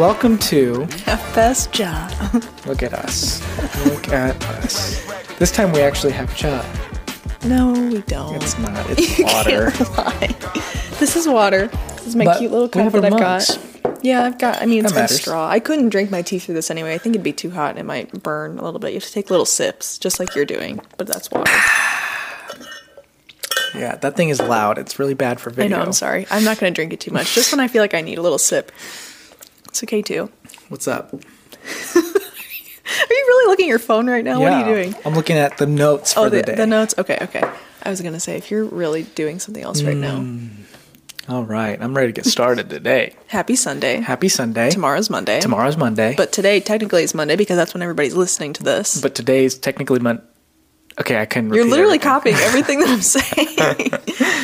Welcome to Best job. Look at Us. Look at Us. This time we actually have chai. No, we don't. It's not. It's You water. can't lie. This is water. This is my But cute little we cup have that our I've mugs. got. Yeah, I've got. I mean, it's That got matters. straw. I couldn't drink my tea through this anyway. I think it'd be too hot and it might burn a little bit. You have to take little sips, just like you're doing. But that's water. Yeah, that thing is loud. It's really bad for I video. know. I'm sorry. I'm not going to drink it too much. Just when I feel like I need a little sip. It's okay too. What's up? Are you really looking at your phone right now? What are you doing? I'm looking at the notes oh, for Oh, the, the, day. the notes. Okay, okay. I was gonna say if you're really doing something else right now. Hmm. All right, I'm ready to get started today. Happy Sunday. Happy Sunday. Tomorrow's Monday. Tomorrow's Monday. But today technically is Monday because that's when everybody's listening to this. but today's technically Mon. Okay, I can't You're literally everything. copying everything that I'm saying.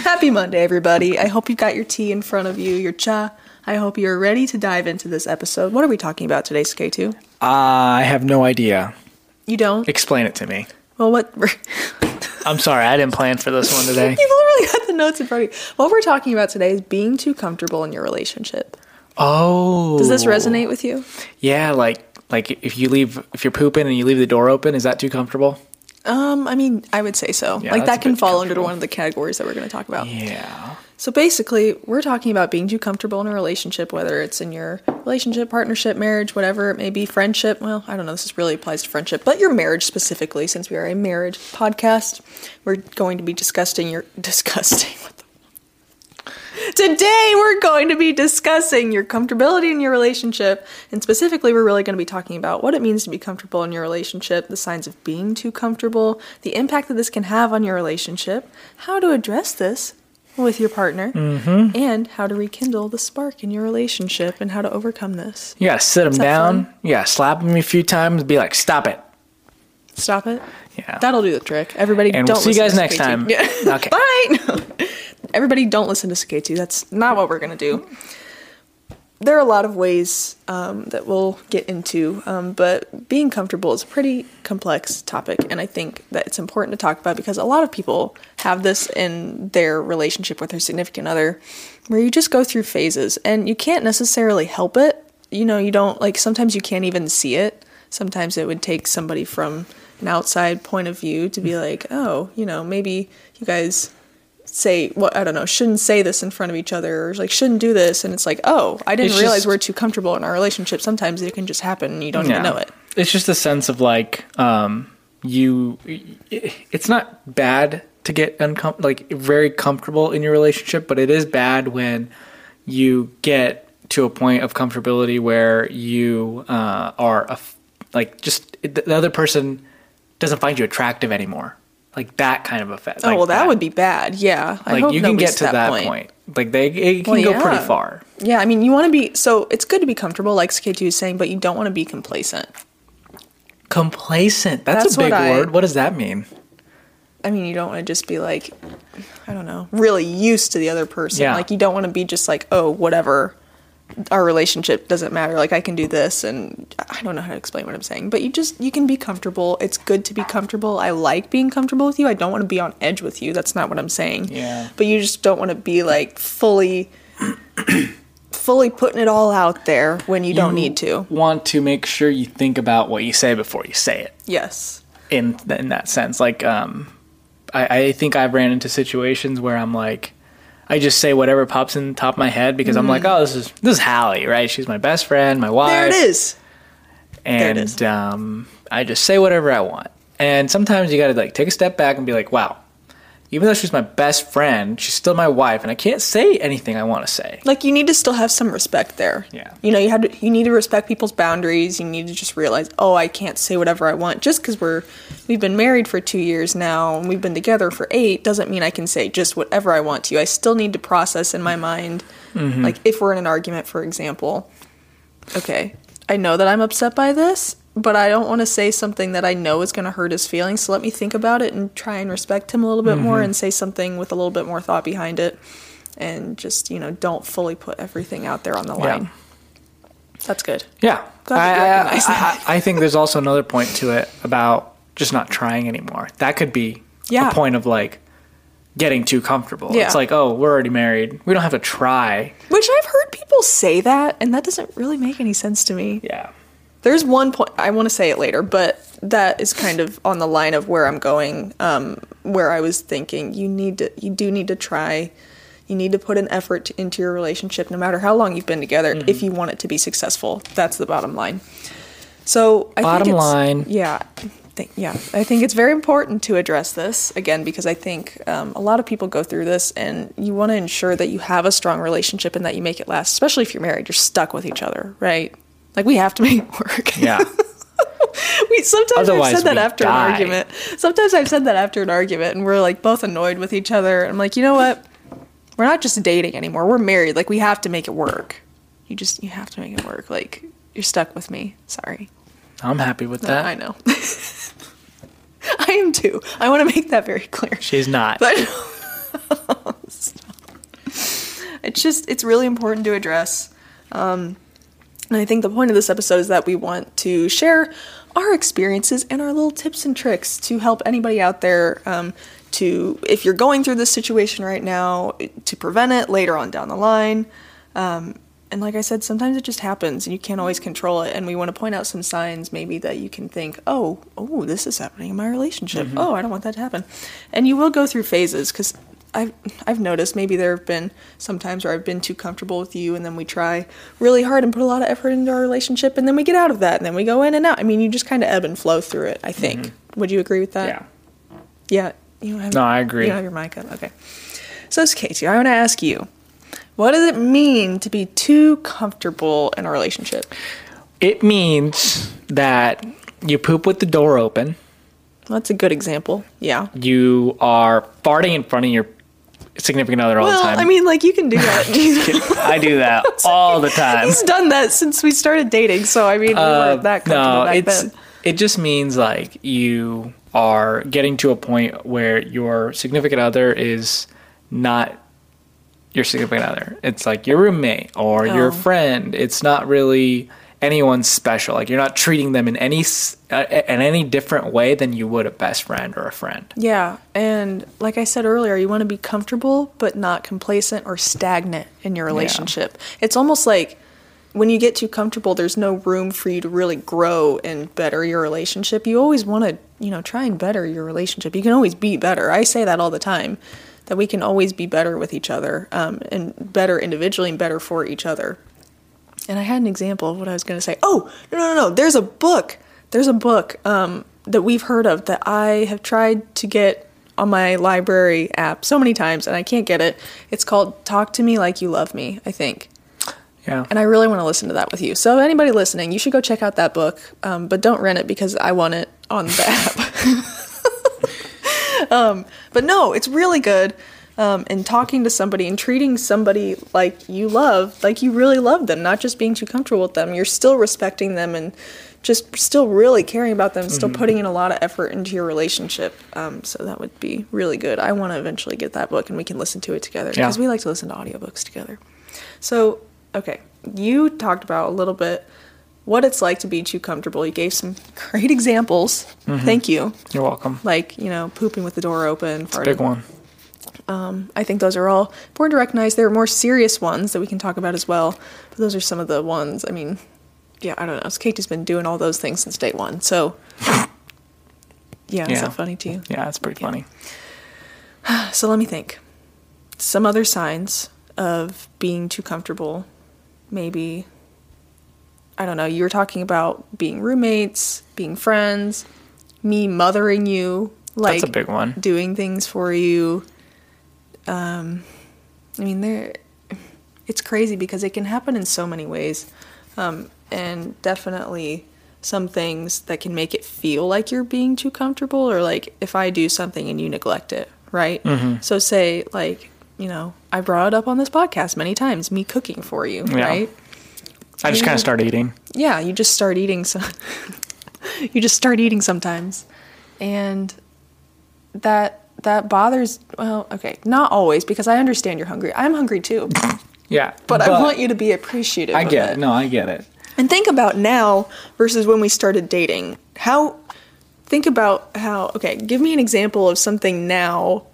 Happy Monday, everybody. I hope you've got your tea in front of you, your chai. I hope you're ready to dive into this episode. What are we talking about today, Suketu? I have no idea. You don't? Explain it to me. Well, what? I'm sorry, I didn't plan for this one today. You've literally got the notes in front of you. What we're talking about today is being too comfortable in your relationship. Oh, Does this resonate with you? Yeah, like like if you leave if you're pooping and you leave the door open, is that too comfortable? Um, I mean, I would say so. Yeah, like that can fall under one of the categories that we're going to talk about. Yeah. So basically, we're talking about being too comfortable in a relationship, whether it's in your relationship, partnership, marriage, whatever it may be, friendship. Well, I don't know, this really applies to friendship, but your marriage specifically, since we are a marriage podcast, we're going to be discussing your disgusting. Today we're going to be discussing your comfortability in your relationship, and specifically we're really going to be talking about what it means to be comfortable in your relationship, the signs of being too comfortable, the impact that this can have on your relationship, how to address this with your partner, Mm-hmm. and how to rekindle the spark in your relationship and how to overcome this. You gotta sit them down. fun? Gotta slap them a few times. Be like, stop it. Stop it. Yeah. That'll do the trick. Everybody, And don't we'll see you guys next time. Yeah. Okay. Bye. Everybody, don't listen to Suketu. That's not what we're gonna do. There are a lot of ways um, that we'll get into, um, but being comfortable is a pretty complex topic, and I think that it's important to talk about because a lot of people have this in their relationship with their significant other, where you just go through phases, and you can't necessarily help it. You know, you don't like. Sometimes you can't even see it. Sometimes it would take somebody from an outside point of view to be like, oh, you know, maybe you guys say what I don't know, shouldn't say this in front of each other or like shouldn't do this and it's like, "Oh, I didn't It's realize just- we're too comfortable in our relationship. Sometimes it can just happen and you don't Yeah. even know it." It's just a sense of like, um, you. It's not bad to get uncom- like very comfortable in your relationship, but it is bad when you get to a point of comfortability where you uh, are a f- like just the other person doesn't find you attractive anymore. Like that kind of effect. oh, like well, that, would be bad. Yeah. I like hope you can get to that, point. Like they it can Well, go pretty far. Yeah, I mean, you want to be so it's good to be comfortable like Suketu is saying, but you don't want to be complacent. Complacent. That's, That's a big what I- word. What does that mean? I mean, you don't want to just be like I don't know, really used to the other person. Yeah. Like you don't want to be just like, "Oh, whatever. Our relationship doesn't matter. Like I can do this and I don't know how to explain what I'm saying, but you just you can be comfortable. It's good to be comfortable. I like being comfortable with you. I don't want to be on edge with you. That's not what I'm saying. Yeah. But you just don't want to be like fully fully putting it all out there when you, don't need to. Want to make sure you think about what you say before you say it. Yes. In in that sense, like um, I, I think I've ran into situations where I'm like, I just say whatever pops in the top of my head because I'm like, oh, this is this is Hallie, right? She's my best friend, my wife. Mm-hmm. There it is. and it is. um, I just say whatever I want. And sometimes you got to like take a step back and be like, wow, even though she's my best friend, she's still my wife, and I can't say anything I want to say. like you need to still have some respect there. Yeah. You know, you to you need to respect people's boundaries. You need to just realize, oh, I can't say whatever I want just because we're we've been married for two years now and we've been together for eight doesn't mean I can say just whatever I want to you. I still need to process in my mind, Mm-hmm. like if we're in an argument, for example. Okay, I know that I'm upset by this, but I don't want to say something that I know is going to hurt his feelings. So let me think about it and try and respect him a little bit more Mm-hmm. and say something with a little bit more thought behind it. And just, you know, don't fully put everything out there on the line. That's good. Yeah, I, that you I, recognize I, I, I think there's also another point to it about just not trying anymore. That could be Yeah. a point of like getting too comfortable. Yeah. It's like, oh, we're already married. We don't have to try. Which I've heard people say that, and that doesn't really make any sense to me. Yeah. There's one point I want to say it later, but that is kind of on the line of where I'm going. Um, where I was thinking you need to, you do need to try. You need to put an effort into your relationship, no matter how long you've been together, Mm-hmm. if you want it to be successful. That's the bottom line. So I Bottom think it's, line. yeah, think, yeah. I think it's very important to address this again because I think um, a lot of people go through this, and you want to ensure that you have a strong relationship and that you make it last. Especially if you're married, you're stuck with each other, right? Like we have to make it work. Yeah. we sometimes Otherwise I've said that after die. an argument. Sometimes I've said that after an argument, and we're like both annoyed with each other. I'm like, you know what? We're not just dating anymore. We're married. Like we have to make it work. You just you have to make it work. Like you're stuck with me. Sorry. I'm happy with that. I know. I am too. I want to make that very clear. She's not. But it's just it's really important to address. Um, and I think the point of this episode is that we want to share our experiences and our little tips and tricks to help anybody out there um, to if you're going through this situation right now to prevent it later on down the line. Um, and like I said, sometimes it just happens and you can't always control it. And we want to point out some signs maybe that you can think, oh, oh, this is happening in my relationship. Oh, I don't want that to happen. And you will go through phases because I've, I've noticed maybe there have been some times where I've been too comfortable with you and then we try really hard and put a lot of effort into our relationship and then we get out of that and then we go in and out. I mean, you just kind of ebb and flow through it, I mm-hmm. think. Would you agree with that? yeah. Yeah. You have, No, I agree. You have your mic up. Okay. So, it's Katie. I want to ask you, what does it mean to be too comfortable in a relationship? It means that you poop with the door open. That's a good example. Yeah. You are farting in front of your significant other all Well, the time. I mean, like you can do that. I do that all the time. He's done that since we started dating, so I mean, we weren't that Uh, no, back it's then. it just means like you are getting to a point where your significant other is not your significant other. It's like your roommate or your Oh. friend. It's not really anyone special. Like you're not treating them in any uh, in any different way than you would a best friend or a friend. Yeah, and like I said earlier, you want to be comfortable but not complacent or stagnant in your relationship. It's almost like when you get too comfortable, there's no room for you to really grow and better your relationship. You always want to, you know, try and better your relationship. You can always be better. I say that all the time, that we can always be better with each other, um, and better individually and better for each other. And I had an example of what I was going to say. Oh, no, no, no, no. There's a book. There's a book um, that we've heard of that I have tried to get on my library app so many times and I can't get it. It's called Talk to Me Like You Love Me, I think. Yeah. And I really want to listen to that with you. So, anybody listening, you should go check out that book, um, but don't rent it because I want it on the app. um, but no, it's really good. Um, and talking to somebody and treating somebody like you love, like you really love them, not just being too comfortable with them. You're still respecting them and just still really caring about them, still putting in a lot of effort into your relationship. Um, so that would be really good. I want to eventually get that book and we can listen to it together Yeah. because we like to listen to audiobooks together. So, okay, you talked about a little bit what it's like to be too comfortable. You gave some great examples. Thank you. You're welcome. Like, you know, pooping with the door open. It's a big one. Um, I think those are all important to recognize. There are more serious ones that we can talk about as well. But those are some of the ones. I mean, yeah, I don't know. Katie's been doing all those things since day one. So, yeah, is that funny to you? Yeah, it's pretty funny. So let me think. Some other signs of being too comfortable. Maybe, I don't know, you were talking about being roommates, being friends, me mothering you, like That's a big one. doing things for you. Um, I mean, there, it's crazy because it can happen in so many ways. Um, and definitely some things that can make it feel like you're being too comfortable or like if I do something and you neglect it, right? Mm-hmm. So say like, you know, I brought it up on this podcast many times, me cooking for you, Yeah. right? I just kind of start eating. yeah, you just start eating some you just start eating sometimes. And that that bothers well, okay, not always because I understand you're hungry. I'm hungry too. Yeah. But, I want you to be appreciative I of get it. No, I get it. And think about now versus when we started dating. How think about how okay, give me an example of something now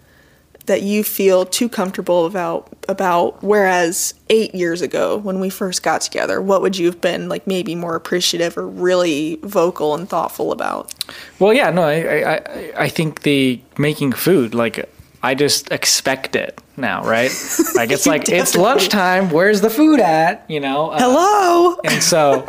that you feel too comfortable about about whereas 8 years ago when we first got together what would you have been like maybe more appreciative or really vocal and thoughtful about Well, yeah, no, I, I, I- think the making food, like, I just expect it now, right? Like, it's like, it's lunchtime, where's the food at? You know? Uh, hello and so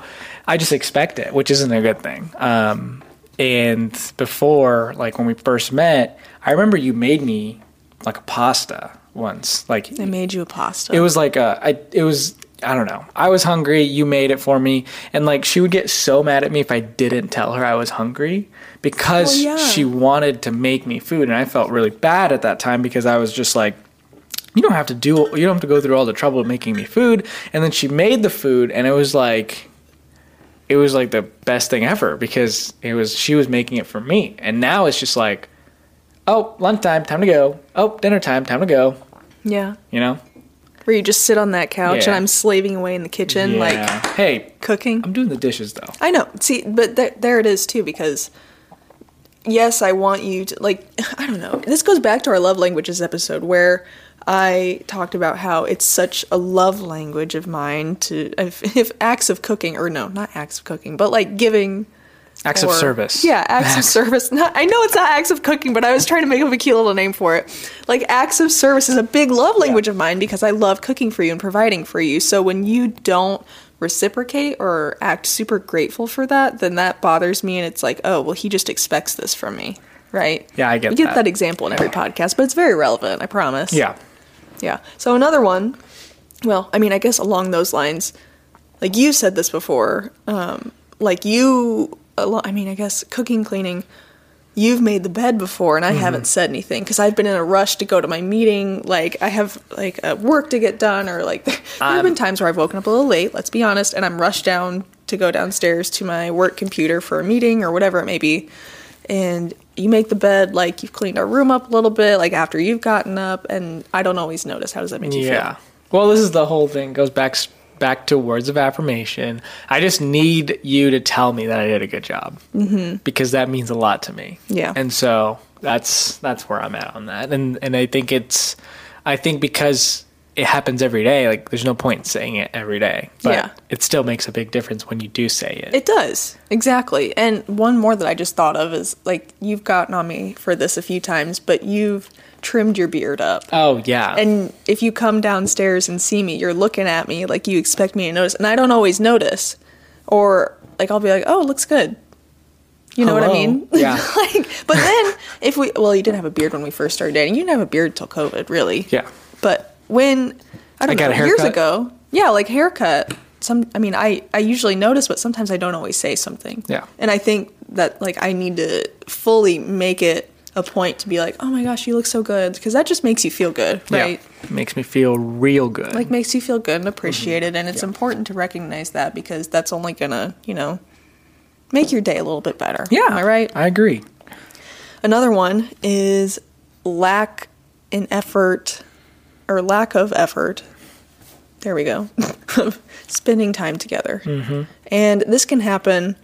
I just expect it, which isn't a good thing. Um, and before, like, when we first met, I remember you made me, like, a pasta once. Like, I made you a pasta it was like a, I, it was, I don't know. I was hungry. You made it for me, and like she would get so mad at me if I didn't tell her I was hungry because Well, yeah. she wanted to make me food, and I felt really bad at that time because I was just like, you don't have to do, you don't have to go through all the trouble of making me food. And then she made the food, and it was like, it was like the best thing ever because it was she was making it for me, and now it's just like, oh, lunchtime, time to go. Oh, dinner time, time to go. yeah You know. where you just sit on that couch and I'm slaving away in the kitchen like hey, cooking I'm doing the dishes though. I know. See, but there, there it is too, because yes, I want you to like. I don't know. This goes back to our love languages episode where I talked about how it's such a love language of mine to if, if acts of cooking or no, not acts of cooking, but like giving. Acts of service. Yeah, acts of service. Not, I know it's not acts of cooking, but I was trying to make up a cute little name for it. Like acts of service is a big love language of mine because I love cooking for you and providing for you. So when you don't reciprocate or act super grateful for that, then that bothers me and it's like, oh, well he just expects this from me. Right? Yeah, I get We get that. that example in every podcast, but it's very relevant, I promise. Yeah. Yeah. So another one, well, I mean, I guess along those lines, like you said this before, um, like you, a lo- I mean, I guess cooking, cleaning, you've made the bed before and I haven't said anything because I've been in a rush to go to my meeting. Like I have like uh, work to get done or like there have been times where I've woken up a little late, let's be honest, and I'm rushed down to go downstairs to my work computer for a meeting or whatever it may be. And you make the bed, like you've cleaned our room up a little bit, like after you've gotten up, and I don't always notice. How does that make you Yeah. feel? Yeah. Well, this is the whole thing. Goes back back to words of affirmation. I just need you to tell me that I did a good job mm-hmm. because that means a lot to me. Yeah. And so that's that's where I'm at on that. And and I think it's I think because it happens every day. Like there's no point in saying it every day, but Yeah. it still makes a big difference when you do say it. It does. Exactly. And one more that I just thought of is like you've gotten on me for this a few times, but you've trimmed your beard up. oh yeah. And if you come downstairs and see me, you're looking at me like you expect me to notice, and I don't always notice. Or like I'll be like, "Oh, it looks good." You know what I mean? Yeah. like, but then if we, well, you didn't have a beard when we first started dating. You didn't have a beard till COVID, really. yeah. But when I don't I got know a years ago, yeah, like haircut. Some, I mean, I I usually notice, but sometimes I don't always say something. Yeah. And I think that like I need to fully make it a point to be like, oh my gosh, you look so good, because that just makes you feel good, right? Yeah. Makes me feel real good. Like makes you feel good and Mm-hmm. appreciated, and it's important to recognize that because that's only gonna, you know, make your day a little bit better. yeah. Am I right? I agree. Another one is lack in effort or lack of effort. There we go. of spending time together. Mm-hmm. And this can happen,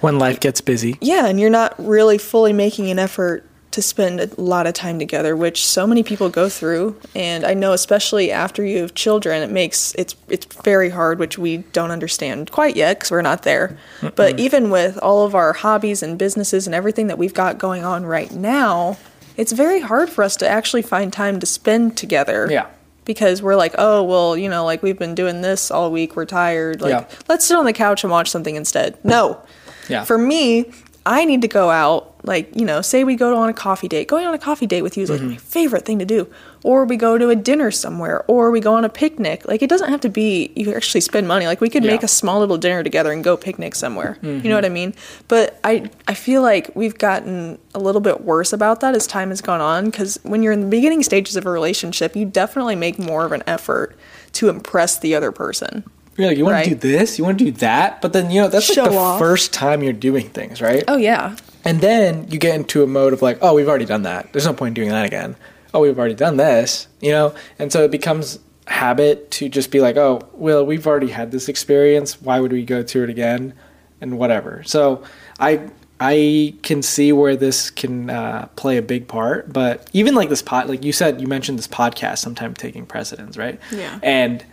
When life gets busy. yeah, and you're not really fully making an effort to spend a lot of time together, which so many people go through. And I know especially after you have children, it makes it's it's very hard, which we don't understand quite yet because we're not there. But even with all of our hobbies and businesses and everything that we've got going on right now, it's very hard for us to actually find time to spend together. Yeah. Because we're like, oh well, you know, like we've been doing this all week. We're tired. Like, Yeah. let's sit on the couch and watch something instead. No, Yeah. for me, I need to go out. Like, you know, say we go on a coffee date. Going on a coffee date with you is like mm-hmm. my favorite thing to do. Or we go to a dinner somewhere, or we go on a picnic. Like, it doesn't have to be you actually spend money. Like, we could make a small little dinner together and go picnic somewhere. You know mm-hmm. what I mean? But I, I feel like we've gotten a little bit worse about that as time has gone on. Because when you're in the beginning stages of a relationship, you definitely make more of an effort to impress the other person. You're like, you want Right. to do this, you want to do that, but then you know that's like the off. first time you're doing things, right? Oh yeah, And then you get into a mode of like, oh, we've already done that. There's no point in doing that again. Oh, we've already done this, you know. And so it becomes habit to just be like, oh, well, we've already had this experience. Why would we go through it again? And whatever. So I I can see where this can uh, play a big part, but even like this pod, like you said, you mentioned this podcast sometimes taking precedence, right? Yeah. And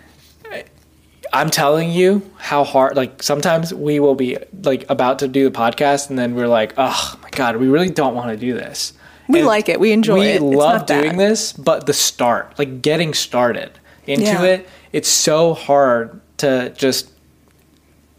I'm telling you how hard. Like sometimes we will be like about to do the podcast, and then we're like, oh my god, we really don't want to do this. We And like it. We enjoy we it. We love not bad. doing this, but the start, like getting started into Yeah. it, it's so hard to just.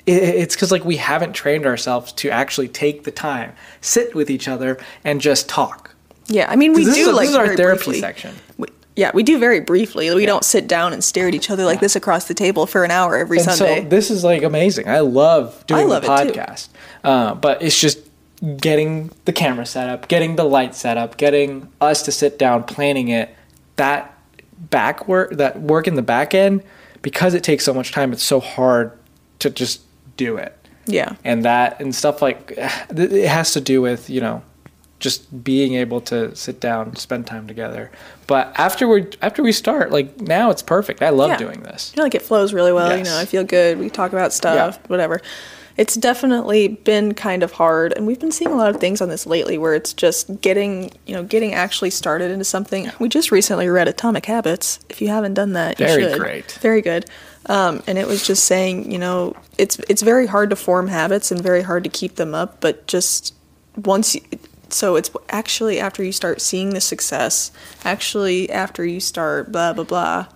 it- It's because like we haven't trained ourselves to actually take the time, sit with each other, and just talk. Yeah, I mean, we do is, like this is our therapy briefly. section. We, yeah, we do very briefly. We don't sit down and stare at each other like this across the table for an hour every And Sunday. so this is like amazing. I love doing I love the podcast, uh, but it's just getting the camera set up, getting the light set up, getting us to sit down, planning it. That back work, that work in the back end, because it takes so much time. It's so hard to just do it, yeah, and that and stuff like it has to do with you know just being able to sit down, spend time together. But after we after we start, like now it's perfect. I love Yeah. doing this. I feel like it flows really well. You know, I feel good. We talk about stuff, Yeah. whatever. It's definitely been kind of hard, and we've been seeing a lot of things on this lately where it's just getting, you know, getting actually started into something. We just recently read Atomic Habits. If you haven't done that, you Very should. great. Very good. Um, and it was just saying, you know, it's it's very hard to form habits and very hard to keep them up, but just once you, so it's actually after you start seeing the success, actually after you start blah blah blah,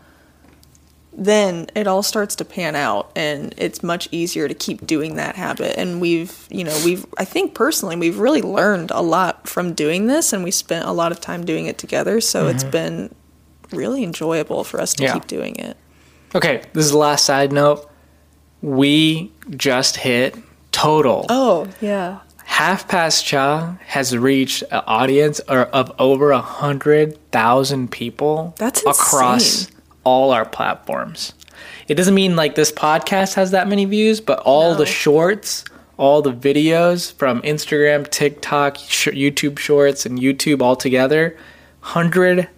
then it all starts to pan out and it's much easier to keep doing that habit and we've you know we've i think personally we've really learned a lot from doing this and we spent a lot of time doing it together so it's mm-hmm. been really enjoyable for us to Yeah. keep doing it Okay, this is the last side note. We just hit total. oh yeah Half Past Chai has reached an audience of over a hundred thousand people That's across insane. All our platforms. It doesn't mean like this podcast has that many views, but all No. the shorts, all the videos from Instagram, TikTok, sh- YouTube Shorts, and YouTube all together, hundred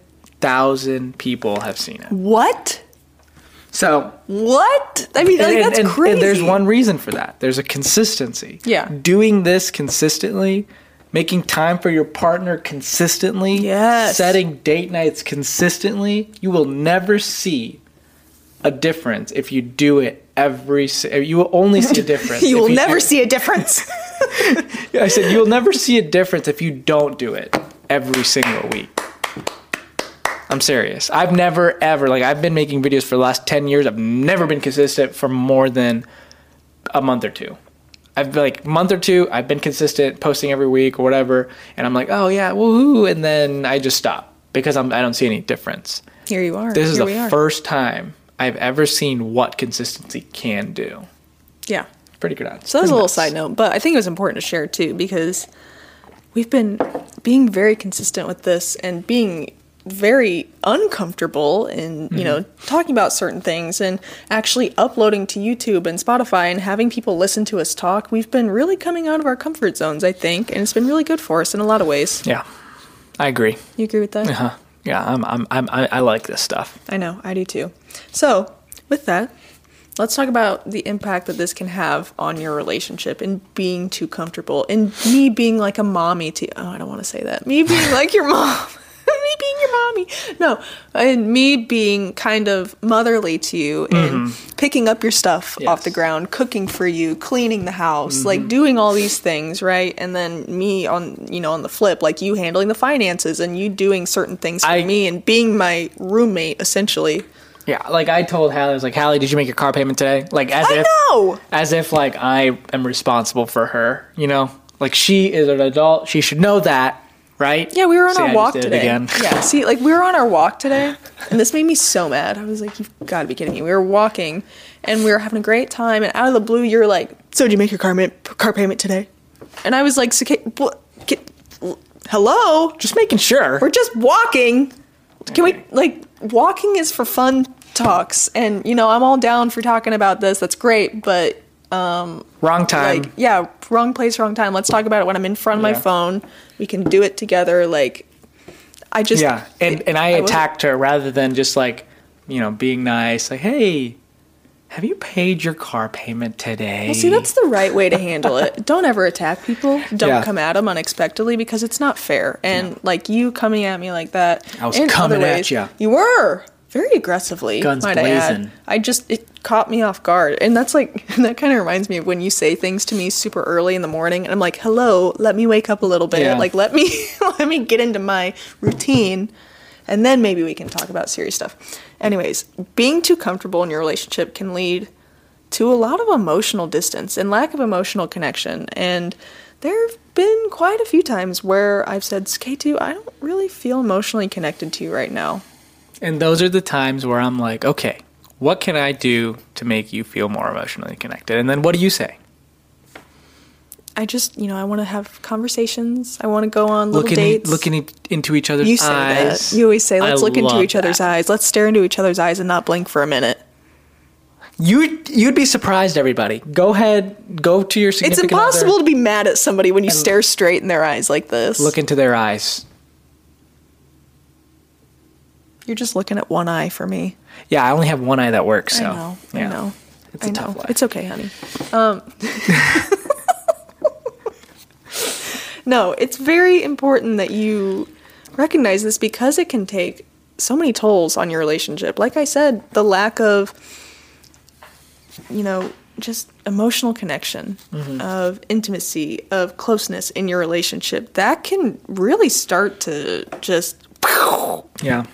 thousand people have seen it. what So what i mean like, and, that's and- crazy and there's one reason for that. There's a consistency. Yeah. Doing this consistently, making time for your partner consistently, Yes. setting date nights consistently, you will never see a difference if you do it every you will only see a difference. you will never do- see a difference I said you'll never see a difference if you don't do it every single week. I'm serious. I've never ever like I've been making videos for the last 10 years. I've never been consistent for more than a month or two. I've like month or two, I've been consistent posting every week or whatever, and I'm like, "Oh yeah, woohoo." And then I just stop because I'm I don't see any difference. here you are This is here the first time I've ever seen what consistency can do. yeah Pretty good. odds. So that was a little nuts. side note, but I think it was important to share too because we've been being very consistent with this and being very uncomfortable in you know talking about certain things and actually uploading to YouTube and Spotify and having people listen to us talk. We've been really coming out of our comfort zones, I think, and it's been really good for us in a lot of ways. Yeah. I agree. You agree with that? Uh-huh. Yeah, I'm, I'm, I'm, I I like this stuff. I know, I do too. So, with that, let's talk about the impact that this can have on your relationship and being too comfortable and me being like a mommy to oh, I don't want to say that. Me being like your mom. me being your mommy. No, and me being kind of motherly to you and mm-hmm. picking up your stuff off the ground, cooking for you, cleaning the house, mm-hmm. like doing all these things, right? And then me on, you know, on the flip, like you handling the finances and you doing certain things for I- me and being my roommate essentially. Yeah, like I told Hallie, I was like, Hallie, did you make your car payment today? Like as I if know. as if like I am responsible for her, you know? Like she is an adult, she should know that, right? Yeah, we were on See, I our just walk today. again. Yeah, see, like we were on our walk today, and this made me so mad. I was like, "You've got to be kidding me!" We were walking, and we were having a great time, and out of the blue, you're like, "So did you make your car, ma- car payment today?" And I was like, "So, what, ca- hello, Just making sure. we're just walking. Can we like walking is for fun talks, and you know I'm all down for talking about this. That's great, but um, Wrong time. like yeah wrong place wrong time let's talk about it when i'm in front of my phone we can do it together like i just yeah. And and I wasn't- attacked her rather than just like, you know, being nice, like, hey, Have you paid your car payment today? Well, see, that's the right way to handle it. Don't ever attack people. Don't Yeah. come at them unexpectedly because it's not fair. And like you coming at me like that, I was in coming other at ways, ya. You were very aggressively. Guns might I add. I just it caught me off guard, and that's like that kind of reminds me of when you say things to me super early in the morning, and I'm like, "Hello, let me wake up a little bit. Yeah. Like, let me let me get into my routine." And then maybe we can talk about serious stuff. Anyways, being too comfortable in your relationship can lead to a lot of emotional distance and lack of emotional connection. And there have been quite a few times where I've said, K2, I don't really feel emotionally connected to you right now. And those are the times where I'm like, okay, what can I do to make you feel more emotionally connected? And then what do you say? I just, you know, I want to have conversations. I want to go on little looking dates. looking into each other's you say eyes. that. You always say, let's I look into each other's eyes. Let's stare into each other's eyes and not blink for a minute. You you'd be surprised, everybody. Go ahead, go to your Significant It's impossible to be mad at somebody when you stare straight in their eyes like this. look into their eyes. You're just looking at one eye for me. Yeah, I only have one eye that works. So I know. yeah. I know. It's a I know. tough life. It's okay, honey. Um, no, it's very important that you recognize this because it can take so many tolls on your relationship. Like I said, the lack of, you know, just emotional connection, Mm-hmm. of intimacy, of closeness in your relationship, that can really start to just yeah,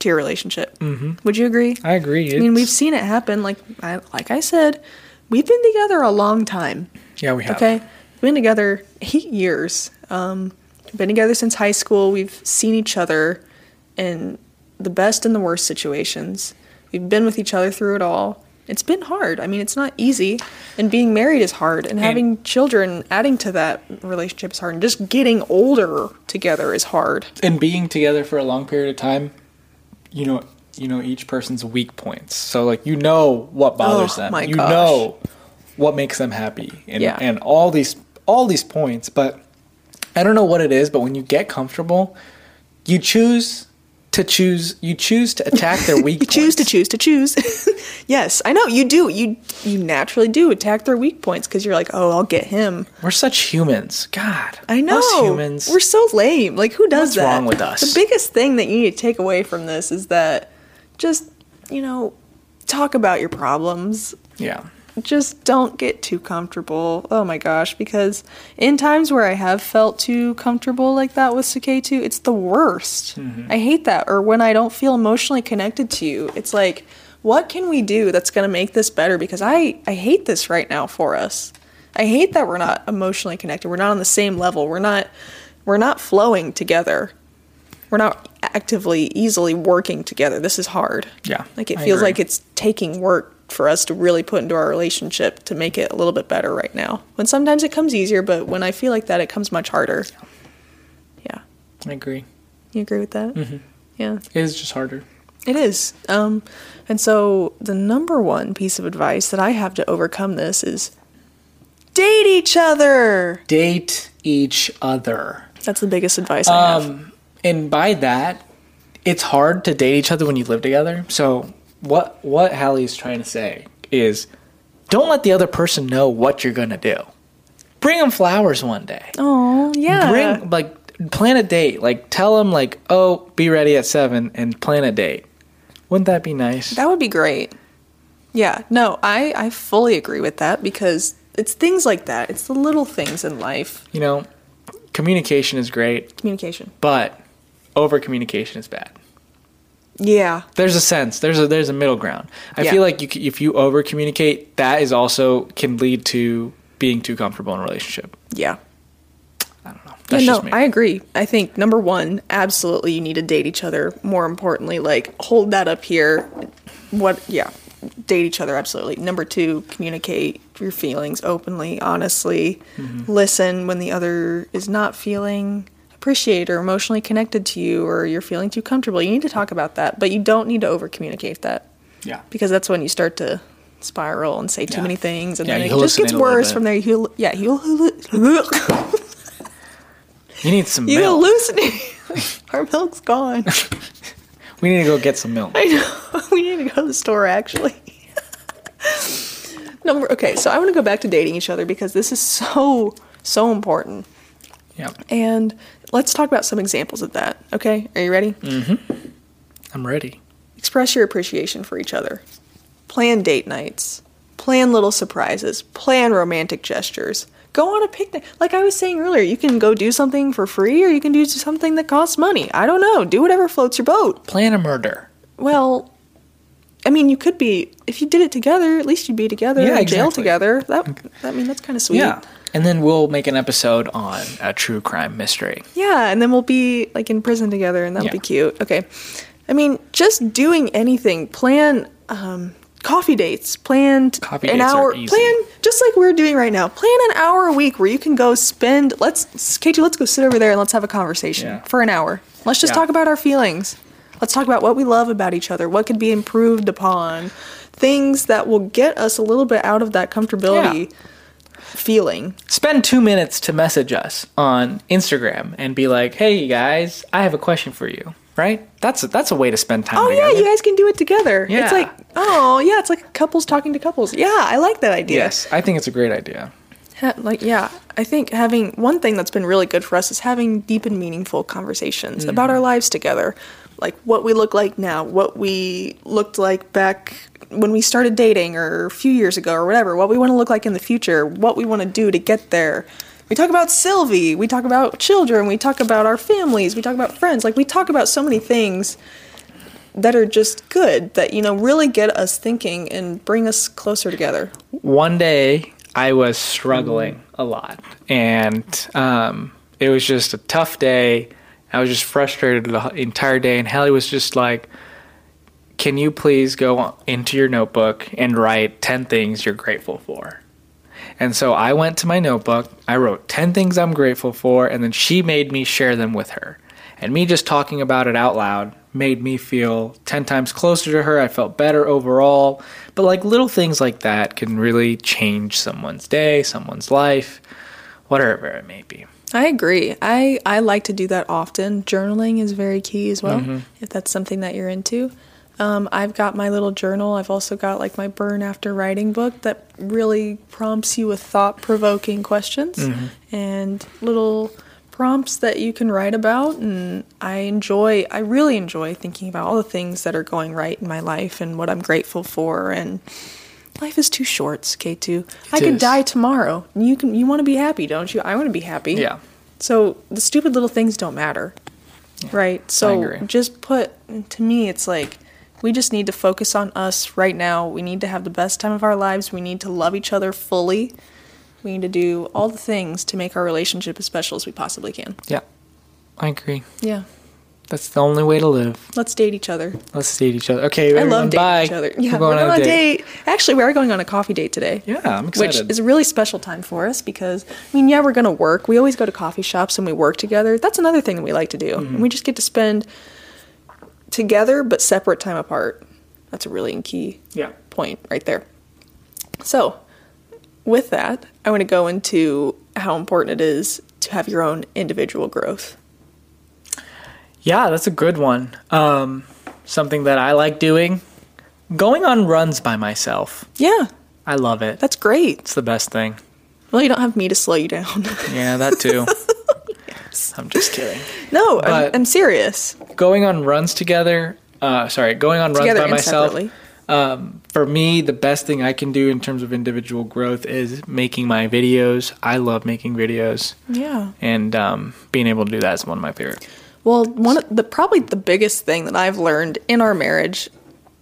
to your relationship. Mm-hmm. Would you agree? I agree. I mean, we've seen it happen. Like, I, like I said, we've been together a long time. yeah, we have. Okay, we've been together eight years. Um, been together since high school. We've seen each other in the best and the worst situations. We've been with each other through it all. It's been hard. I mean, it's not easy, and being married is hard, and having children, adding to that relationship is hard, and just getting older together is hard. and being together for a long period of time, you know, you know each person's weak points. So like you know what bothers Oh, them. you gosh. know what makes them happy, and Yeah. and all these all these points. But I don't know what it is, but when you get comfortable, you choose to choose. You choose to attack their weak. Points. You choose to choose to choose. yes, I know you do. You you naturally do attack their weak points because you're like, oh, I'll get him. We're such humans. God, I know. Us humans. We're so lame. Like, who does What's that? wrong with us? The biggest thing that you need to take away from this is that just you know talk about your problems. yeah. Just don't get too comfortable. Oh my gosh, because in times where I have felt too comfortable like that with Suketu, it's the worst. Mm-hmm. I hate that. Or when I don't feel emotionally connected to you, it's like, what can we do that's going to make this better? Because I, I hate this right now for us. I hate that we're not emotionally connected. We're not on the same level. We're not we're not flowing together. We're not actively easily working together. This is hard. Yeah, Like it I feels agree. like it's taking work for us to really put into our relationship to make it a little bit better right now. When sometimes it comes easier, but when I feel like that, it comes much harder. Yeah. I agree. You agree with that? Mm-hmm. Yeah. It is just harder. It is. Um, and so the number one piece of advice that I have to overcome this is date each other. Date each other. That's the biggest advice I have. Um, and by that, it's hard to date each other when you live together. So what what Hallie's trying to say is, don't let the other person know what you're gonna do. Bring them flowers one day. Oh, yeah. Bring like plan a date. Like tell them like, oh, be ready at seven and plan a date. Wouldn't that be nice? That would be great. Yeah, no, I, I fully agree with that because it's things like that. It's the little things in life. you know, communication is great, Communication. but over communication is bad. Yeah. there's a sense there's a there's a middle ground i Yeah. feel like you, if you over communicate that is also can lead to being too comfortable in a relationship Yeah. i don't know that's yeah, no, I agree. I think number one, absolutely, you need to date each other. More importantly, like hold that up here. What? Yeah, date each other. Absolutely. Number two, communicate your feelings openly, honestly. Mm-hmm. Listen when the other is not feeling appreciated or emotionally connected to you, or you're feeling too comfortable. You need to talk about that, but you don't need to over communicate that yeah because that's when you start to spiral and say too Yeah. many things, and Yeah, then it just gets worse from there. You, yeah, you. you need some You milk hallucinate. Our milk's gone. we need to go get some milk I know. We need to go to the store actually. Number okay, so I want to go back to dating each other because this is so so important. Yeah. And let's talk about some examples of that. Okay, are you ready? Mm-hmm. I'm ready. Express your appreciation for each other. Plan date nights. Plan little surprises. Plan romantic gestures. Go on a picnic. Like I was saying earlier, you can go do something for free or you can do something that costs money. I don't know. Do whatever floats your boat. Plan a murder. Well, I mean, you could be if you did it together. At least you'd be together Yeah, in jail exactly. together. That I mean, that's kind of sweet. Yeah. And then we'll make an episode on a true crime mystery. Yeah, and then we'll be like in prison together, and that'll Yeah. be cute. Okay, I mean, just doing anything. Plan um, coffee dates. Plan Coffee an hour. Plan just like we're doing right now. Plan an hour a week where you can go spend. Let's Katie, let's go sit over there and let's have a conversation Yeah. for an hour. Let's just Yeah. talk about our feelings. Let's talk about what we love about each other. What could be improved upon. Things that will get us a little bit out of that comfortability feeling. Spend two minutes to message us on Instagram and be like, "Hey, you guys, I have a question for you." Right? That's a, that's a way to spend time Oh together. yeah, you guys can do it together. Yeah. It's like oh yeah, it's like couples talking to couples. Yeah, I like that idea. Yes, I think it's a great idea. Like yeah, I think having one thing that's been really good for us is having deep and meaningful conversations Mm-hmm. about our lives together. Like what we look like now, what we looked like back when we started dating or a few years ago or whatever, what we want to look like in the future, what we want to do to get there. We talk about Sylvie, we talk about children, we talk about our families, we talk about friends. Like we talk about so many things that are just good that you know really get us thinking and bring us closer together. One day I was struggling a lot, and um, it was just a tough day. I was just frustrated the entire day, and Hallie was just like, "Can you please go into your notebook and write ten things you're grateful for?" And so I went to my notebook. I wrote 10 things I'm grateful for, and then she made me share them with her. And me just talking about it out loud made me feel 10 times closer to her. I felt better overall. But like little things like that can really change someone's day, someone's life, whatever it may be. I agree. I, I like to do that often. Journaling is very key as well, Mm-hmm. if that's something that you're into. Um, I've got my little journal. I've also got like my burn after writing book that really prompts you with thought provoking questions Mm-hmm. and little prompts that you can write about. And I enjoy, I really enjoy thinking about all the things that are going right in my life and what I'm grateful for. And life is too short, K2. I It could is. die tomorrow. You can, you want to be happy, don't you? I want to be happy. Yeah. So the stupid little things don't matter. Right? So just put to me it's like we just need to focus on us right now. We need to have the best time of our lives. We need to love each other fully. We need to do all the things to make our relationship as special as we possibly can. Yeah. I agree. Yeah. That's the only way to live. Let's date each other. Let's date each other. Okay, I everyone, love dating bye. each other. Yeah, We're going on a date. Actually, we are going on a coffee date today. Yeah, I'm Which is a really special time for us because, I mean, yeah, we're going to work. We always go to coffee shops and we work together. That's another thing that we like to do. Mm-hmm. And we just get to spend together but separate time apart. That's a really key yeah. point right there. So, with that, I want to go into how important it is to have your own individual growth. Yeah, that's a good one. Um, something that I like doing. Going on runs by myself. Yeah, I love it. that's great. It's the best thing. Well, you don't have me to slow you down. Yeah, that too. I'm just kidding. no, I'm, But- I'm serious. Going on runs together. Uh, sorry, going on runs Together by and myself. separately. Um, for me, the best thing I can do in terms of individual growth is making my videos. I love making videos, Yeah. and um, being able to do that is one of my favorite. Well, one of the probably the biggest thing that I've learned in our marriage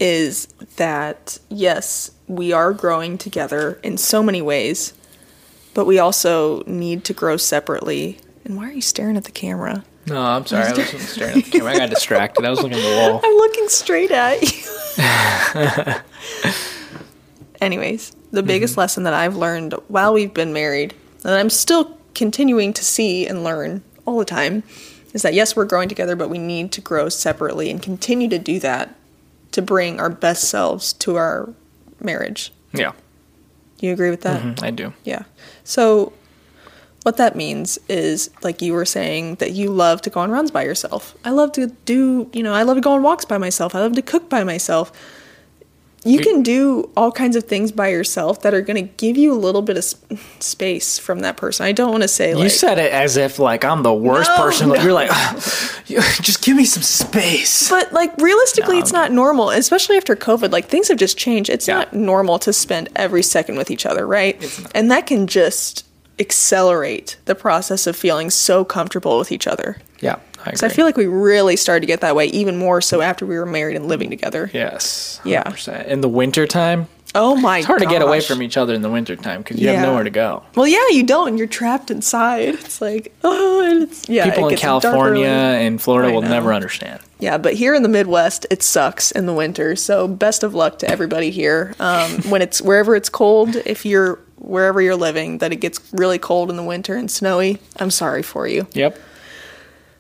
is that yes, we are growing together in so many ways, but we also need to grow separately. And why are you staring at the camera? No, I'm sorry. I wasn't staring at the camera. I got distracted. I was looking at the wall. I'm looking straight at you. Anyways, the biggest lesson that I've learned while we've been married, and I'm still continuing to see and learn all the time, is that yes, we're growing together, but we need to grow separately and continue to do that to bring our best selves to our marriage. Yeah, You agree with that? Mhm, I do. Yeah. So what that means is like you were saying that you love to go on runs by yourself. I love to do, you know, I love to go on walks by myself. I love to cook by myself. you can do all kinds of things by yourself that are going to give you a little bit of s- space from that person. I don't want to say like You said it as if like I'm the worst No, person. No. You're like, just give me some space. But like realistically, No, it's not normal, especially after COVID. Like things have just changed. It's Yeah. not normal to spend every second with each other, right? And that can just accelerate the process of feeling so comfortable with each other. yeah, I I feel like we really started to get that way even more so after we were married and living together. yes, Yeah. 100%. In the winter time, Oh my! God. It's hard to get away from each other in the winter time because you Yeah. have nowhere to go. Well, yeah, you don't. You're trapped inside. It's like oh, and it's yeah. People it in California and Florida will never understand. Yeah, but here in the Midwest, it sucks in the winter. So best of luck to everybody here. Um, when it's wherever it's cold, if you're wherever you're living, that it gets really cold in the winter and snowy. I'm sorry for you. Yep.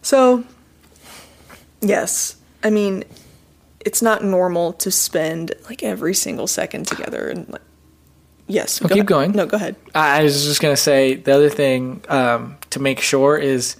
So, yes, I mean, it's not normal to spend like every single second together and like. Yes, Oh, go keep ahead. going. No, go ahead. I I was just gonna say the other thing um, to make sure is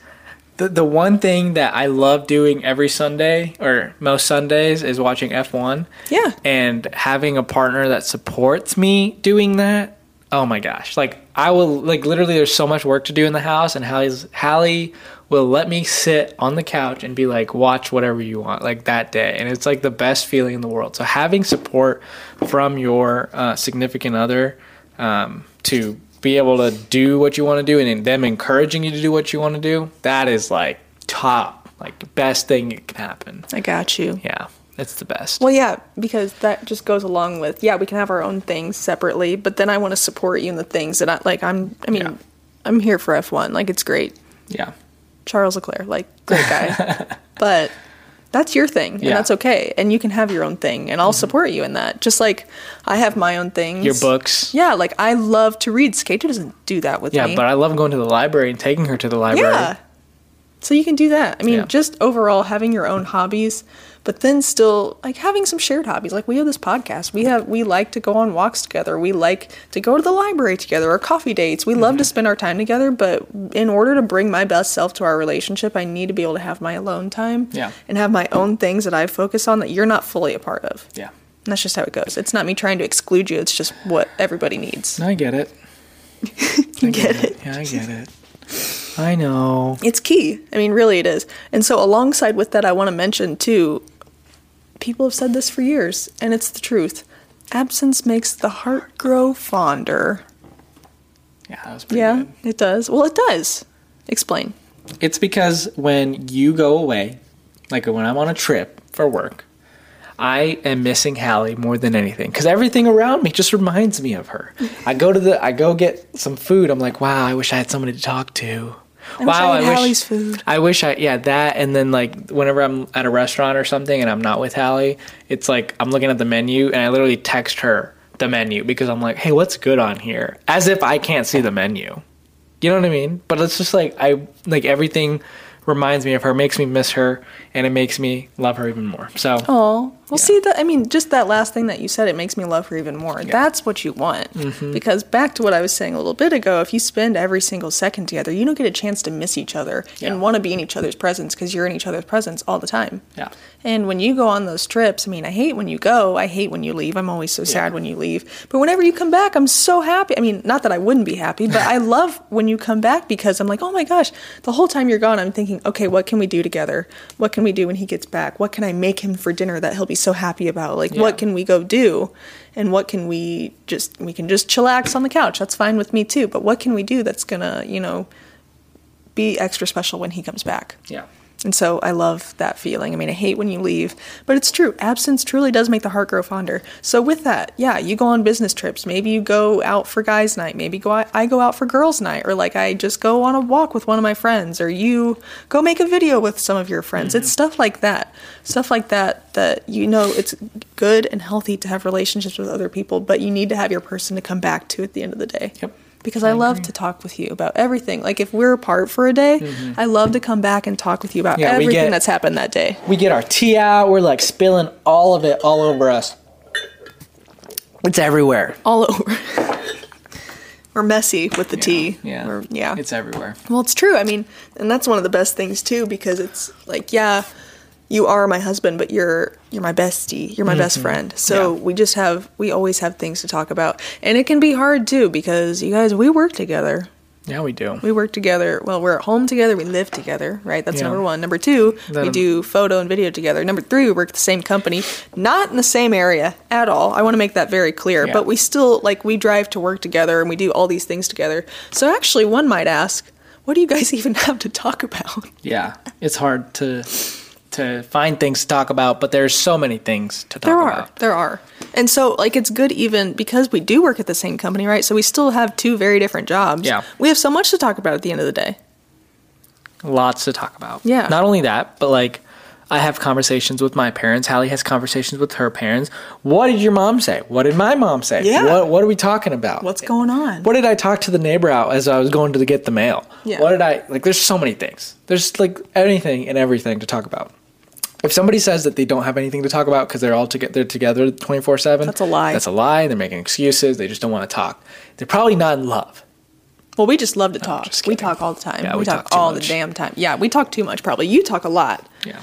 the the one thing that I love doing every Sunday or most Sundays is watching F one. Yeah. and having a partner that supports me doing that. Oh my gosh! Like I will like literally. There's so much work to do in the house, and Hallie's Hallie will let me sit on the couch and be like, watch whatever you want, like that day, and it's like the best feeling in the world. So having support from your uh, significant other um, to be able to do what you want to do, and them encouraging you to do what you want to do, that is like top, like best thing that can happen. I got you. Yeah, it's the best. Well, yeah, because that just goes along with yeah, we can have our own things separately, but then I want to support you in the things that I like. I'm, I mean, Yeah. I'm here for F1. Like it's great, Yeah. Charles Leclerc, like great guy, but that's your thing, and Yeah. that's okay, and you can have your own thing, and I'll mm-hmm. support you in that. Just like I have my own things. Your books. Yeah, like I love to read. Suketu doesn't do that with Yeah, me. but I love going to the library and taking her to the library. Yeah. So you can do that. I mean, Yeah. just overall having your own hobbies, but then still like having some shared hobbies. Like we have this podcast. We have we like to go on walks together. We like to go to the library together or coffee dates. We love to Mm-hmm. spend our time together, but in order to bring my best self to our relationship, I need to be able to have my alone time Yeah. and have my own things that I focus on that you're not fully a part of. Yeah. And that's just how it goes. It's not me trying to exclude you. It's just what everybody needs. I get it. You get it? Yeah, I get it. I know. It's key. I mean, really, it is. And so, alongside with that, I want to mention too people have said this for years, and it's the truth. Absence makes the heart grow fonder. Yeah, that was pretty Yeah, good. it does. Well, it does. Explain. It's because when you go away, like when I'm on a trip for work, I am missing Hallie more than anything because everything around me just reminds me of her. I go to the, I go get some food. I'm like, wow, I wish I had somebody to talk to. I wish I had Hallie's food. I wish I, yeah, that. And then like whenever I'm at a restaurant or something and I'm not with Hallie, it's like I'm looking at the menu and I literally text her the menu because I'm like, hey, what's good on here? As if I can't see the menu. You know what I mean? But it's just like I like everything reminds me of her, makes me miss her, and it makes me love her even more. So Oh, well, see that. I mean, just that last thing that you said, it makes me love her even more. That's what you want. Mm-hmm. Because back to what I was saying a little bit ago, if you spend every single second together, you don't get a chance to miss each other Yeah. and want to be in each other's presence because you're in each other's presence all the time. yeah, And when you go on those trips, I mean, I hate when you go. I hate when you leave. I'm always so sad when you leave. But whenever you come back, I'm so happy. I mean, not that I wouldn't be happy, but I love when you come back because I'm like, oh my gosh, the whole time you're gone, I'm thinking, okay, what can we do together? What can we do when he gets back? What can I make him for dinner that he'll be so happy about? Like, Yeah. what can we go do? And what can we just, we can just chillax on the couch. That's fine with me too. But what can we do that's gonna, you know, be extra special when he comes back? yeah, And so I love that feeling. I mean, I hate when you leave, but it's true. Absence truly does make the heart grow fonder. So with that, yeah, you go on business trips. Maybe you go out for guys' night. Maybe go I go out for girls' night, or like I just go on a walk with one of my friends, or you go make a video with some of your friends. It's mm-hmm. stuff like that. Stuff like that that you know it's good and healthy to have relationships with other people, but you need to have your person to come back to at the end of the day yep. Because I, love to talk with you about everything. Like if we're apart for a day, I love to come back and talk with you about Mm-hmm. Yeah, everything get- that's happened that day. We get our tea out. We're like spilling all of it all over us. It's everywhere. All over. we're messy with the tea. Yeah, We're- yeah. It's everywhere. well, it's true. I mean, and that's one of the best things too because it's like, yeah, you are my husband, but you're you're my bestie, you're my mm-hmm. best friend. So Yeah. we just have we always have things to talk about, and it can be hard too because you guys we work together. Yeah, we do. We work together. Well, we're at home together. We live together, right? That's Yeah. number one. Number two, we do photo and video together. Number three, we work at the same company, not in the same area at all. I want to make that very clear. Yeah. But we still like we drive to work together and we do all these things together. So actually, one might ask, what do you guys even have to talk about? Yeah, it's hard to to find things to talk about, but there's so many things to talk There are. about. There are. And so, like, it's good even because we do work at the same company, right? So we still have two very different jobs. Yeah. We have so much to talk about at the end of the day. Lots to talk about. Yeah. Not only that, but like I have conversations with my parents. Hallie has conversations with her parents. What did your mom say? What did my mom say? Yeah. What What are we talking about? What's going on? What did I talk to the neighbor out as I was going to get the mail? Yeah. What did I like? There's so many things. There's like anything and everything to talk about. If somebody says that they don't have anything to talk about because they're all together, they're together 24 seven. That's a lie. That's a lie. They're making excuses. They just don't want to talk. They're probably not in love. Well, we just love to talk. just We kidding. talk all the time. Yeah, we, we talk, talk too all much. the damn time. Yeah, we talk too much probably. You talk a lot. Yeah.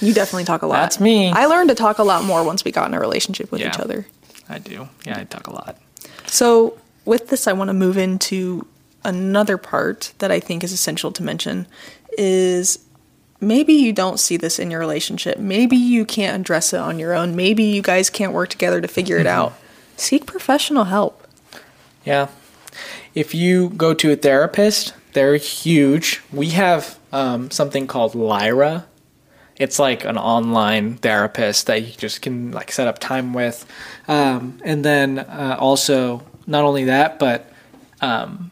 You definitely talk a lot. That's me. I learned to talk a lot more once we got in a relationship with Yeah. each other. I do. Yeah, I talk a lot. So, with this, I want to move into another part that I think is essential to mention is maybe you don't see this in your relationship. Maybe you can't address it on your own. Maybe you guys can't work together to figure it out. Seek professional help. Yeah. If you go to a therapist, they're huge. We have um, something called Lyra. It's like an online therapist that you just can like set up time with, um, and then uh, also not only that, but um,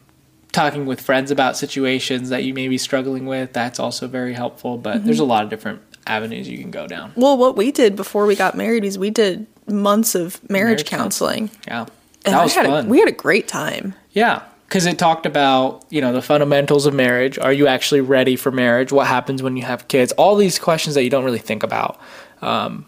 talking with friends about situations that you may be struggling with. That's also very helpful. But there's a lot of different avenues you can go down. Well, what we did before we got married is we did months of marriage, Marriage counseling. Yeah, And that was had fun. A, we had a great time. Yeah, because it talked about you know the fundamentals of marriage. Are you actually ready for marriage? What happens when you have kids? All these questions that you don't really think about. Um,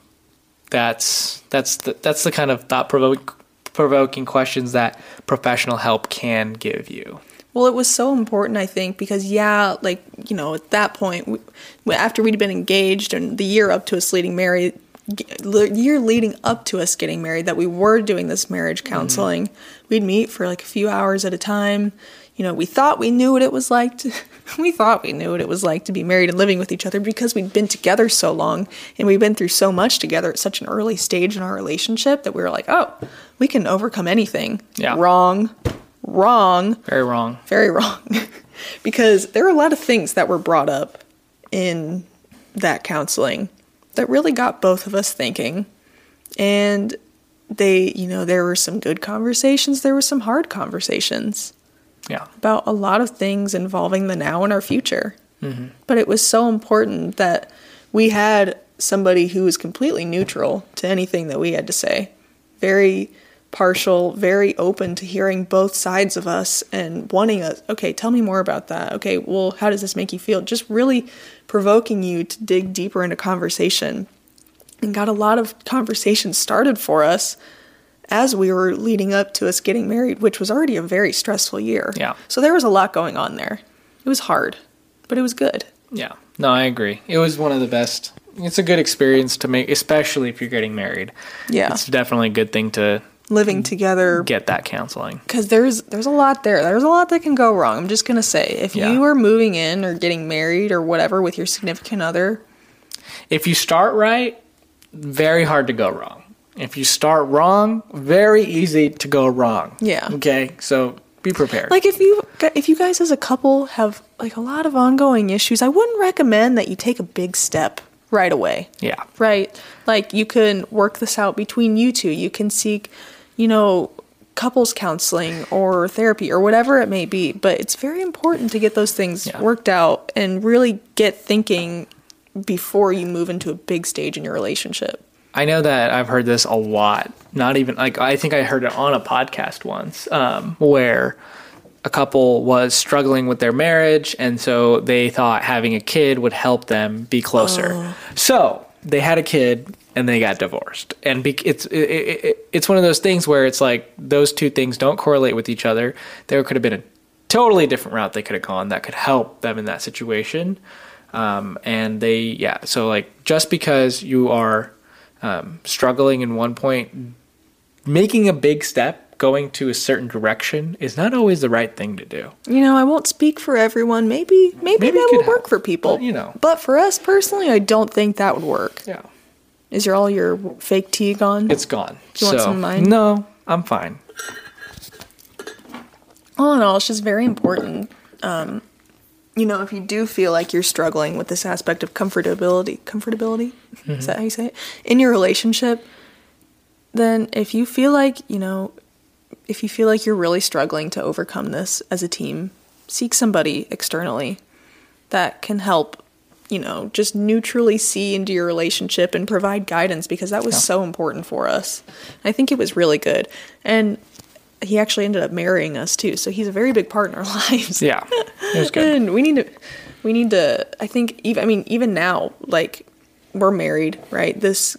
that's that's the, that's the kind of thought provoking questions that professional help can give you. Well, it was so important, I think, because yeah, like you know, at that point, we, after we'd been engaged and the year up to us leading married, year leading up to us getting married, that we were doing this marriage mm-hmm. counseling. We'd meet for like a few hours at a time. You know, we thought we knew what it was like to. We thought we knew what it was like to be married and living with each other because we'd been together so long and we'd been through so much together at such an early stage in our relationship that we were like, oh, we can overcome anything. Yeah. Wrong. Wrong. Very wrong. very wrong. Because there were a lot of things that were brought up in that counseling that really got both of us thinking. And they you know there were some good conversations. There were some hard conversations Yeah, about a lot of things involving the now and our future. Mm-hmm. But it was so important that we had somebody who was completely neutral to anything that we had to say. Very partial, very open to hearing both sides of us and wanting us, okay, tell me more about that. Okay, well, how does this make you feel? Just really provoking you to dig deeper into conversation. And got a lot of conversations started for us as we were leading up to us getting married, which was already a very stressful year. Yeah. So there was a lot going on there. It was hard, but it was good. yeah. No, I agree. It was one of the best. It's a good experience to make, especially if you're getting married. Yeah. It's definitely a good thing to Living mm. together get that counseling. because there's there's a lot there. There's a lot that can go wrong. I'm just gonna say, if Yeah. you are moving in or getting married or whatever with your significant other, If you start right, very hard to go wrong. If you start wrong, very easy to go wrong. Yeah. Okay, so be prepared. like if you if you guys as a couple have like a lot of ongoing issues, I wouldn't recommend that you take a big step right away. yeah. Right? Like you can work this out between you two. You can seek, you know, couples counseling or therapy or whatever it may be. But it's very important to get those things Yeah. worked out and really get thinking before you move into a big stage in your relationship. I know that I've heard this a lot. Not even like I think I heard it on a podcast once, um, where a couple was struggling with their marriage, and so they thought having a kid would help them be closer. So they had a kid, and they got divorced. And be- it's it, it, it, it's one of those things where it's like those two things don't correlate with each other. There could have been a totally different route they could have gone that could help them in that situation. Um, and they, yeah, so like just because you are um, struggling in one point, making a big step, going to a certain direction is not always the right thing to do. You know, I won't speak for everyone. Maybe maybe, Maybe that would work for people. but, you know. But for us personally, I don't think that would work. Yeah. Is your all your fake tea gone? It's gone. Do you want some of mine? No, I'm fine. all in all, it's just very important. Um, you know, if you do feel like you're struggling with this aspect of comfortability, comfortability, is that how you say it? In your relationship, then if you feel like, you know, if you feel like you're really struggling to overcome this as a team, seek somebody externally that can help, you know, just neutrally see into your relationship and provide guidance because that was Yeah. so important for us. I think it was really good. And he actually ended up marrying us too, so he's a very big part in our lives. Yeah. It was good. And we need to, we need to. I think even. I mean, even now, like we're married, right? This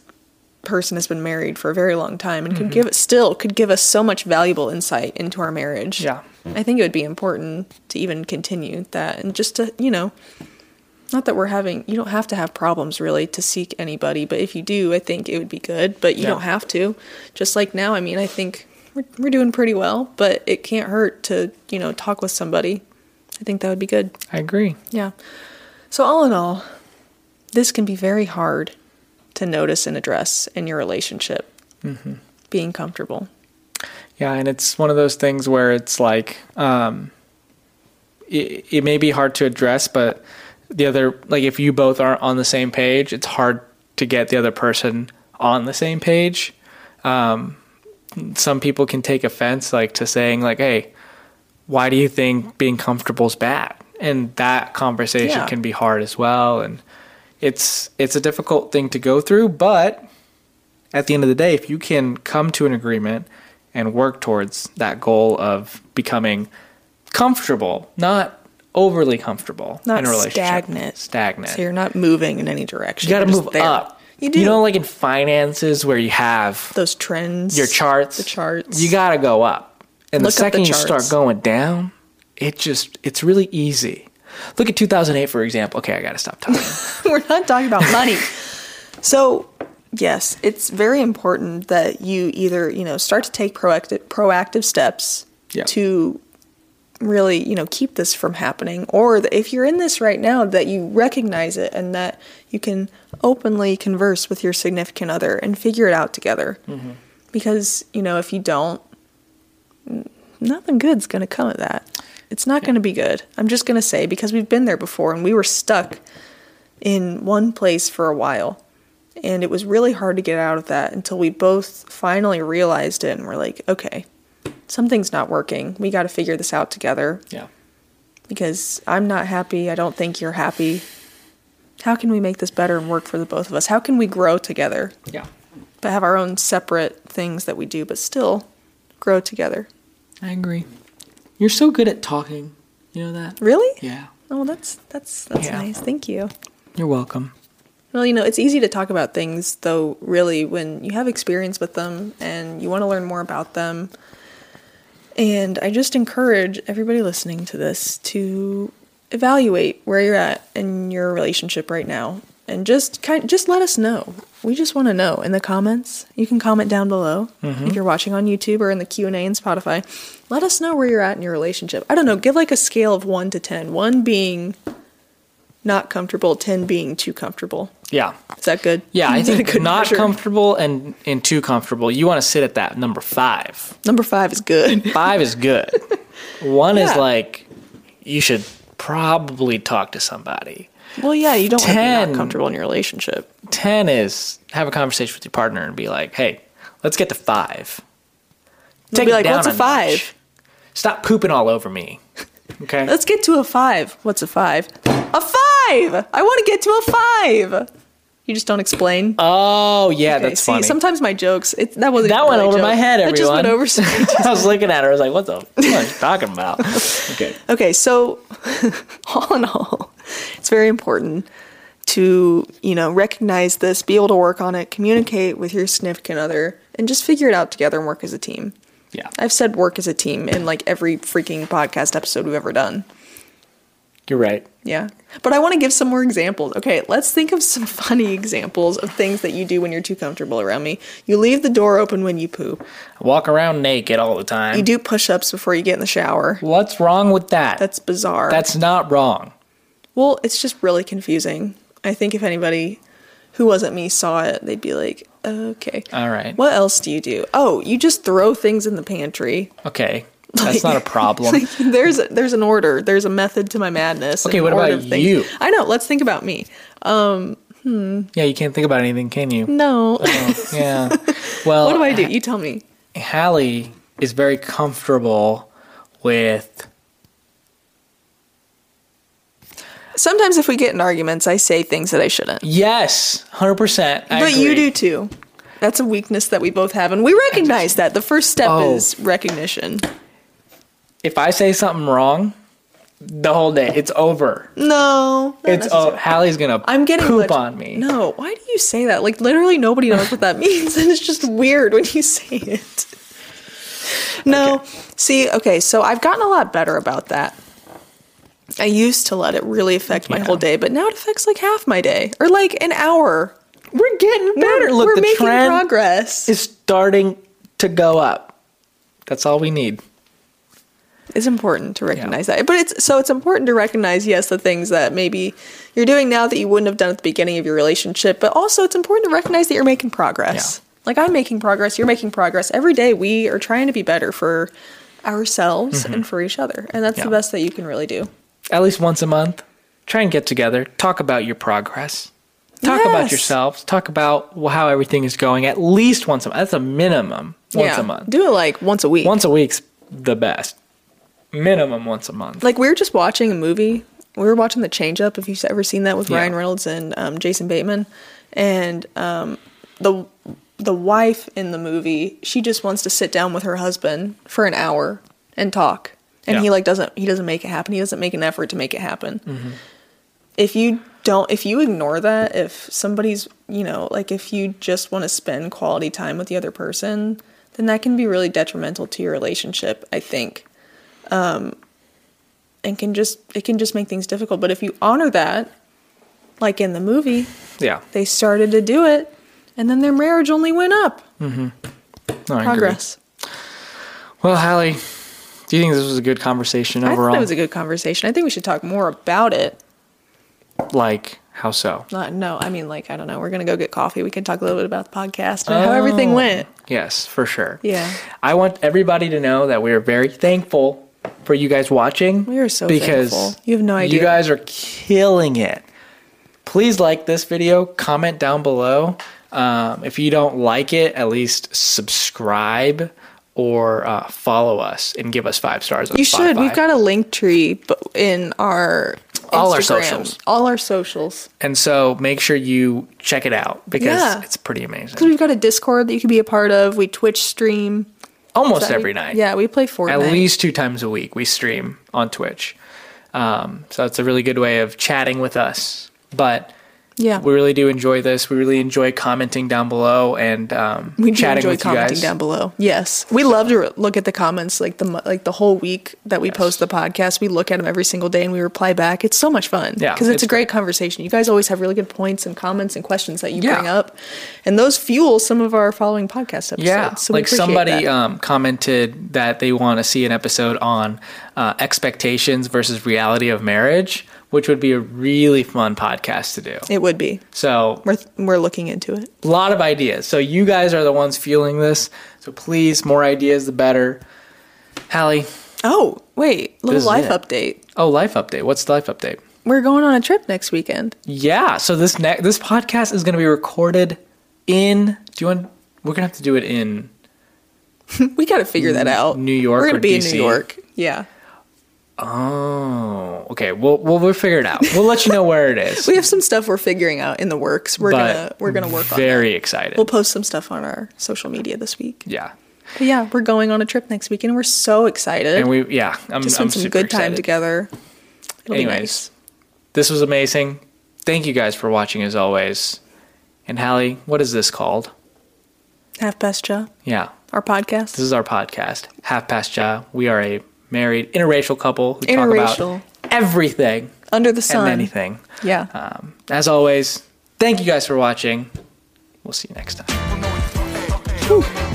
person has been married for a very long time and could mm-hmm. give it still could give us so much valuable insight into our marriage. Yeah. I think it would be important to even continue that and just to you know. Not that we're having, you don't have to have problems really to seek anybody, but if you do, I think it would be good, but you Yeah. don't have to. Just like now, I mean, I think we're, we're doing pretty well, but it can't hurt to, you know, talk with somebody. I think that would be good. I agree. Yeah. So, all in all, this can be very hard to notice and address in your relationship. Being comfortable. Yeah, and it's one of those things where it's like um, it, it may be hard to address, but the other like if you both aren't on the same page, it's hard to get the other person on the same page. Um, some people can take offense like to saying like, "Hey, why do you think being comfortable is bad?" And that conversation Yeah. can be hard as well, and it's it's a difficult thing to go through, but at the end of the day, if you can come to an agreement and work towards that goal of becoming comfortable, not overly comfortable Not in a relationship, stagnant. stagnant. So, you're not moving in any direction. you got to move there. up. You do. You know, like in finances where you have those trends, your charts, the charts. You got to go up, and Look the up the second you start going down, it just it's really easy. Look at 2008 for example. Okay, I got to stop talking. We're not talking about money. so, yes, it's very important that you either, you know, start to take proactive proactive steps Yeah. to really, you know, keep this from happening or that if you're in this right now that you recognize it and that you can openly converse with your significant other and figure it out together. Mm-hmm. Because, you know, if you don't nothing good's going to come of that. It's not going to be good. I'm just going to say because we've been there before and we were stuck in one place for a while. And it was really hard to get out of that until we both finally realized it and we're like, okay, something's not working. We got to figure this out together yeah, because I'm not happy. I don't think you're happy. How can we make this better and work for the both of us? How can we grow together yeah, but have our own separate things that we do but still grow together? I agree. You're so good at talking. You know that? Really? Yeah. Oh, that's that's that's Yeah. nice. Thank you. You're welcome. Well, you know, it's easy to talk about things, though, really, when you have experience with them and you want to learn more about them. And I just encourage everybody listening to this to evaluate where you're at in your relationship right now and just kind just let us know. We just want to know in the comments. You can comment down below mm-hmm. if you're watching on YouTube or in the Q&A and Spotify. Let us know where you're at in your relationship. I don't know, give like a scale of 1 to 10. 1 being not comfortable, 10 being too comfortable. Yeah. Is that good? Yeah, I think good not measure? comfortable and and too comfortable. You want to sit at that number five. Number five is good. Five is good. One is like you should probably talk to somebody. Well, yeah, you don't want to be not comfortable in your relationship. Ten is have a conversation with your partner and be like, "Hey, let's get to five. They'll Take be it like, down "What's a notch. five? Stop pooping all over me." Okay. Let's get to a five. What's a five? A five! I want to get to a five. You just don't explain. oh yeah, Okay, that's see, funny. sometimes my jokes, it, that wasn't that went over my joke. head. That Everyone. just went over. I was looking at her. I was like, "What the? What are you talking about?" Okay. Okay, so all in all, it's very important to, you know, recognize this, be able to work on it, communicate with your significant other, and just figure it out together and work as a team. Yeah. I've said work as a team in like every freaking podcast episode we've ever done. You're right. Yeah. But I want to give some more examples. Okay, let's think of some funny examples of things that you do when you're too comfortable around me. You leave the door open when you poop. I walk around naked all the time. You do push ups before you get in the shower. What's wrong with that? That's bizarre. That's not wrong. well, it's just really confusing. I think if anybody who wasn't me saw it, they'd be like, okay. All right. What else do you do? Oh, you just throw things in the pantry. Okay. That's not a problem. Like, there's there's an order. There's a method to my madness. Okay, what about order of things. you? I know. Let's think about me. Um, hmm. yeah, you can't think about anything, can you? No. Oh, yeah. Well, what do I do? You tell me. Hallie is very comfortable with. Sometimes if we get in arguments, I say things that I shouldn't. Yes, hundred percent. but you do too. That's a weakness that we both have, and we recognize that. The first step Oh. is recognition. If I say something wrong, the whole day it's over. No, It's oh. Hallie's gonna I'm getting poop much- on me. No, why do you say that? Like literally nobody knows what that means, and it's just weird when you say it. No, see, okay, so I've gotten a lot better about that. I used to let it really affect my Yeah. whole day, but now it affects like half my day or like an hour. We're getting better. We're, Look, we're the making trend progress. is starting to go up. That's all we need. It's important to recognize that. But it's so it's important to recognize yes the things that maybe you're doing now that you wouldn't have done at the beginning of your relationship, but also it's important to recognize that you're making progress. Like I'm making progress, you're making progress. Every day we are trying to be better for ourselves and for each other. And that's Mm-hmm. Yeah. the best that you can really do. At least once a month, try and get together. Talk about your progress. Talk about yourselves. Talk about how everything is going. At least once a month. That's a minimum. Once yeah. a month. Do it like once a week. Once a week's the best. Minimum once a month. Like we were just watching a movie. We were watching The Change Up. If you've ever seen that with Yeah. Ryan Reynolds and um, Jason Bateman, and um, the the wife in the movie, she just wants to sit down with her husband for an hour and talk, and Yeah. he like doesn't he doesn't make it happen. He doesn't make an effort to make it happen. Mm-hmm. If you don't, if you ignore that, if somebody's you know like if you just want to spend quality time with the other person, then that can be really detrimental to your relationship. I think Um, and can just it can just make things difficult. But if you honor that, like in the movie, yeah. they started to do it, and then their marriage only went up. Mm-hmm. No, agree. Progress. Well, Hallie, do you think this was a good conversation overall? I thought overall? it was a good conversation. I think we should talk more about it. like, how so? Not, no, I mean, like I don't know. We're gonna go get coffee. We can talk a little bit about the podcast and how everything Oh. went. Yes, for sure. Yeah. I want everybody to know that we are very thankful for you guys watching. We are so because thankful. You have no idea. You guys are killing it. Please like this video, comment down below. Um, if you don't like it, at least subscribe or uh, follow us and give us five stars. On You should. Spotify. We've got a link tree in our All our socials. All our socials. and so make sure you check it out because Yeah. it's pretty amazing. Because we've got a Discord that you can be a part of. We Twitch stream. Almost every night. Yeah, we play Fortnite. At least two times a week we stream on Twitch. Um, so it's a really good way of chatting with us. But Yeah. we really do enjoy this. We really enjoy commenting down below and um, We chatting enjoy with you commenting guys. down below. Yes, we love to look at the comments like the like the whole week that we post the podcast. We look at them every single day and we reply back. It's so much fun. Yeah, because it's, it's a great conversation. You guys always have really good points and comments and questions that you Yeah. bring up, and those fuel some of our following podcast episodes. Yeah, so like somebody um, commented that they want to see an episode on uh, expectations versus reality of marriage, which would be a really fun podcast to do. it would be. So We're we're looking into it. a lot of ideas. So you guys are the ones fueling this. So please, more ideas the better. Hallie, Oh wait, little life update. oh, life update. What's the life update? We're going on a trip next weekend. Yeah. So this ne- this podcast is going to be recorded in. Do you want? We're gonna have to do it in. we got to figure that out. New York We're gonna be in New York. Yeah. Oh, okay. We'll we'll, we'll figure it out. We'll let you know where it is. We have some stuff we're figuring out in the works. We're But gonna we're gonna work on. Very excited. We'll post some stuff on our social media this week. yeah. But yeah, we're going on a trip next week, and we're so excited And we yeah. I'm I'm spend some good time excited. together. It'll be Anyways, nice. this was amazing. Thank you guys for watching as always. And Hallie, what is this called? Half Past Chai, Yeah. our podcast. This is our podcast, Half Past Chai. We are a married interracial couple who talk Interracial. about everything Under the sun. and anything. Yeah. Um, as always, thank you guys for watching. We'll see you next time. Whew.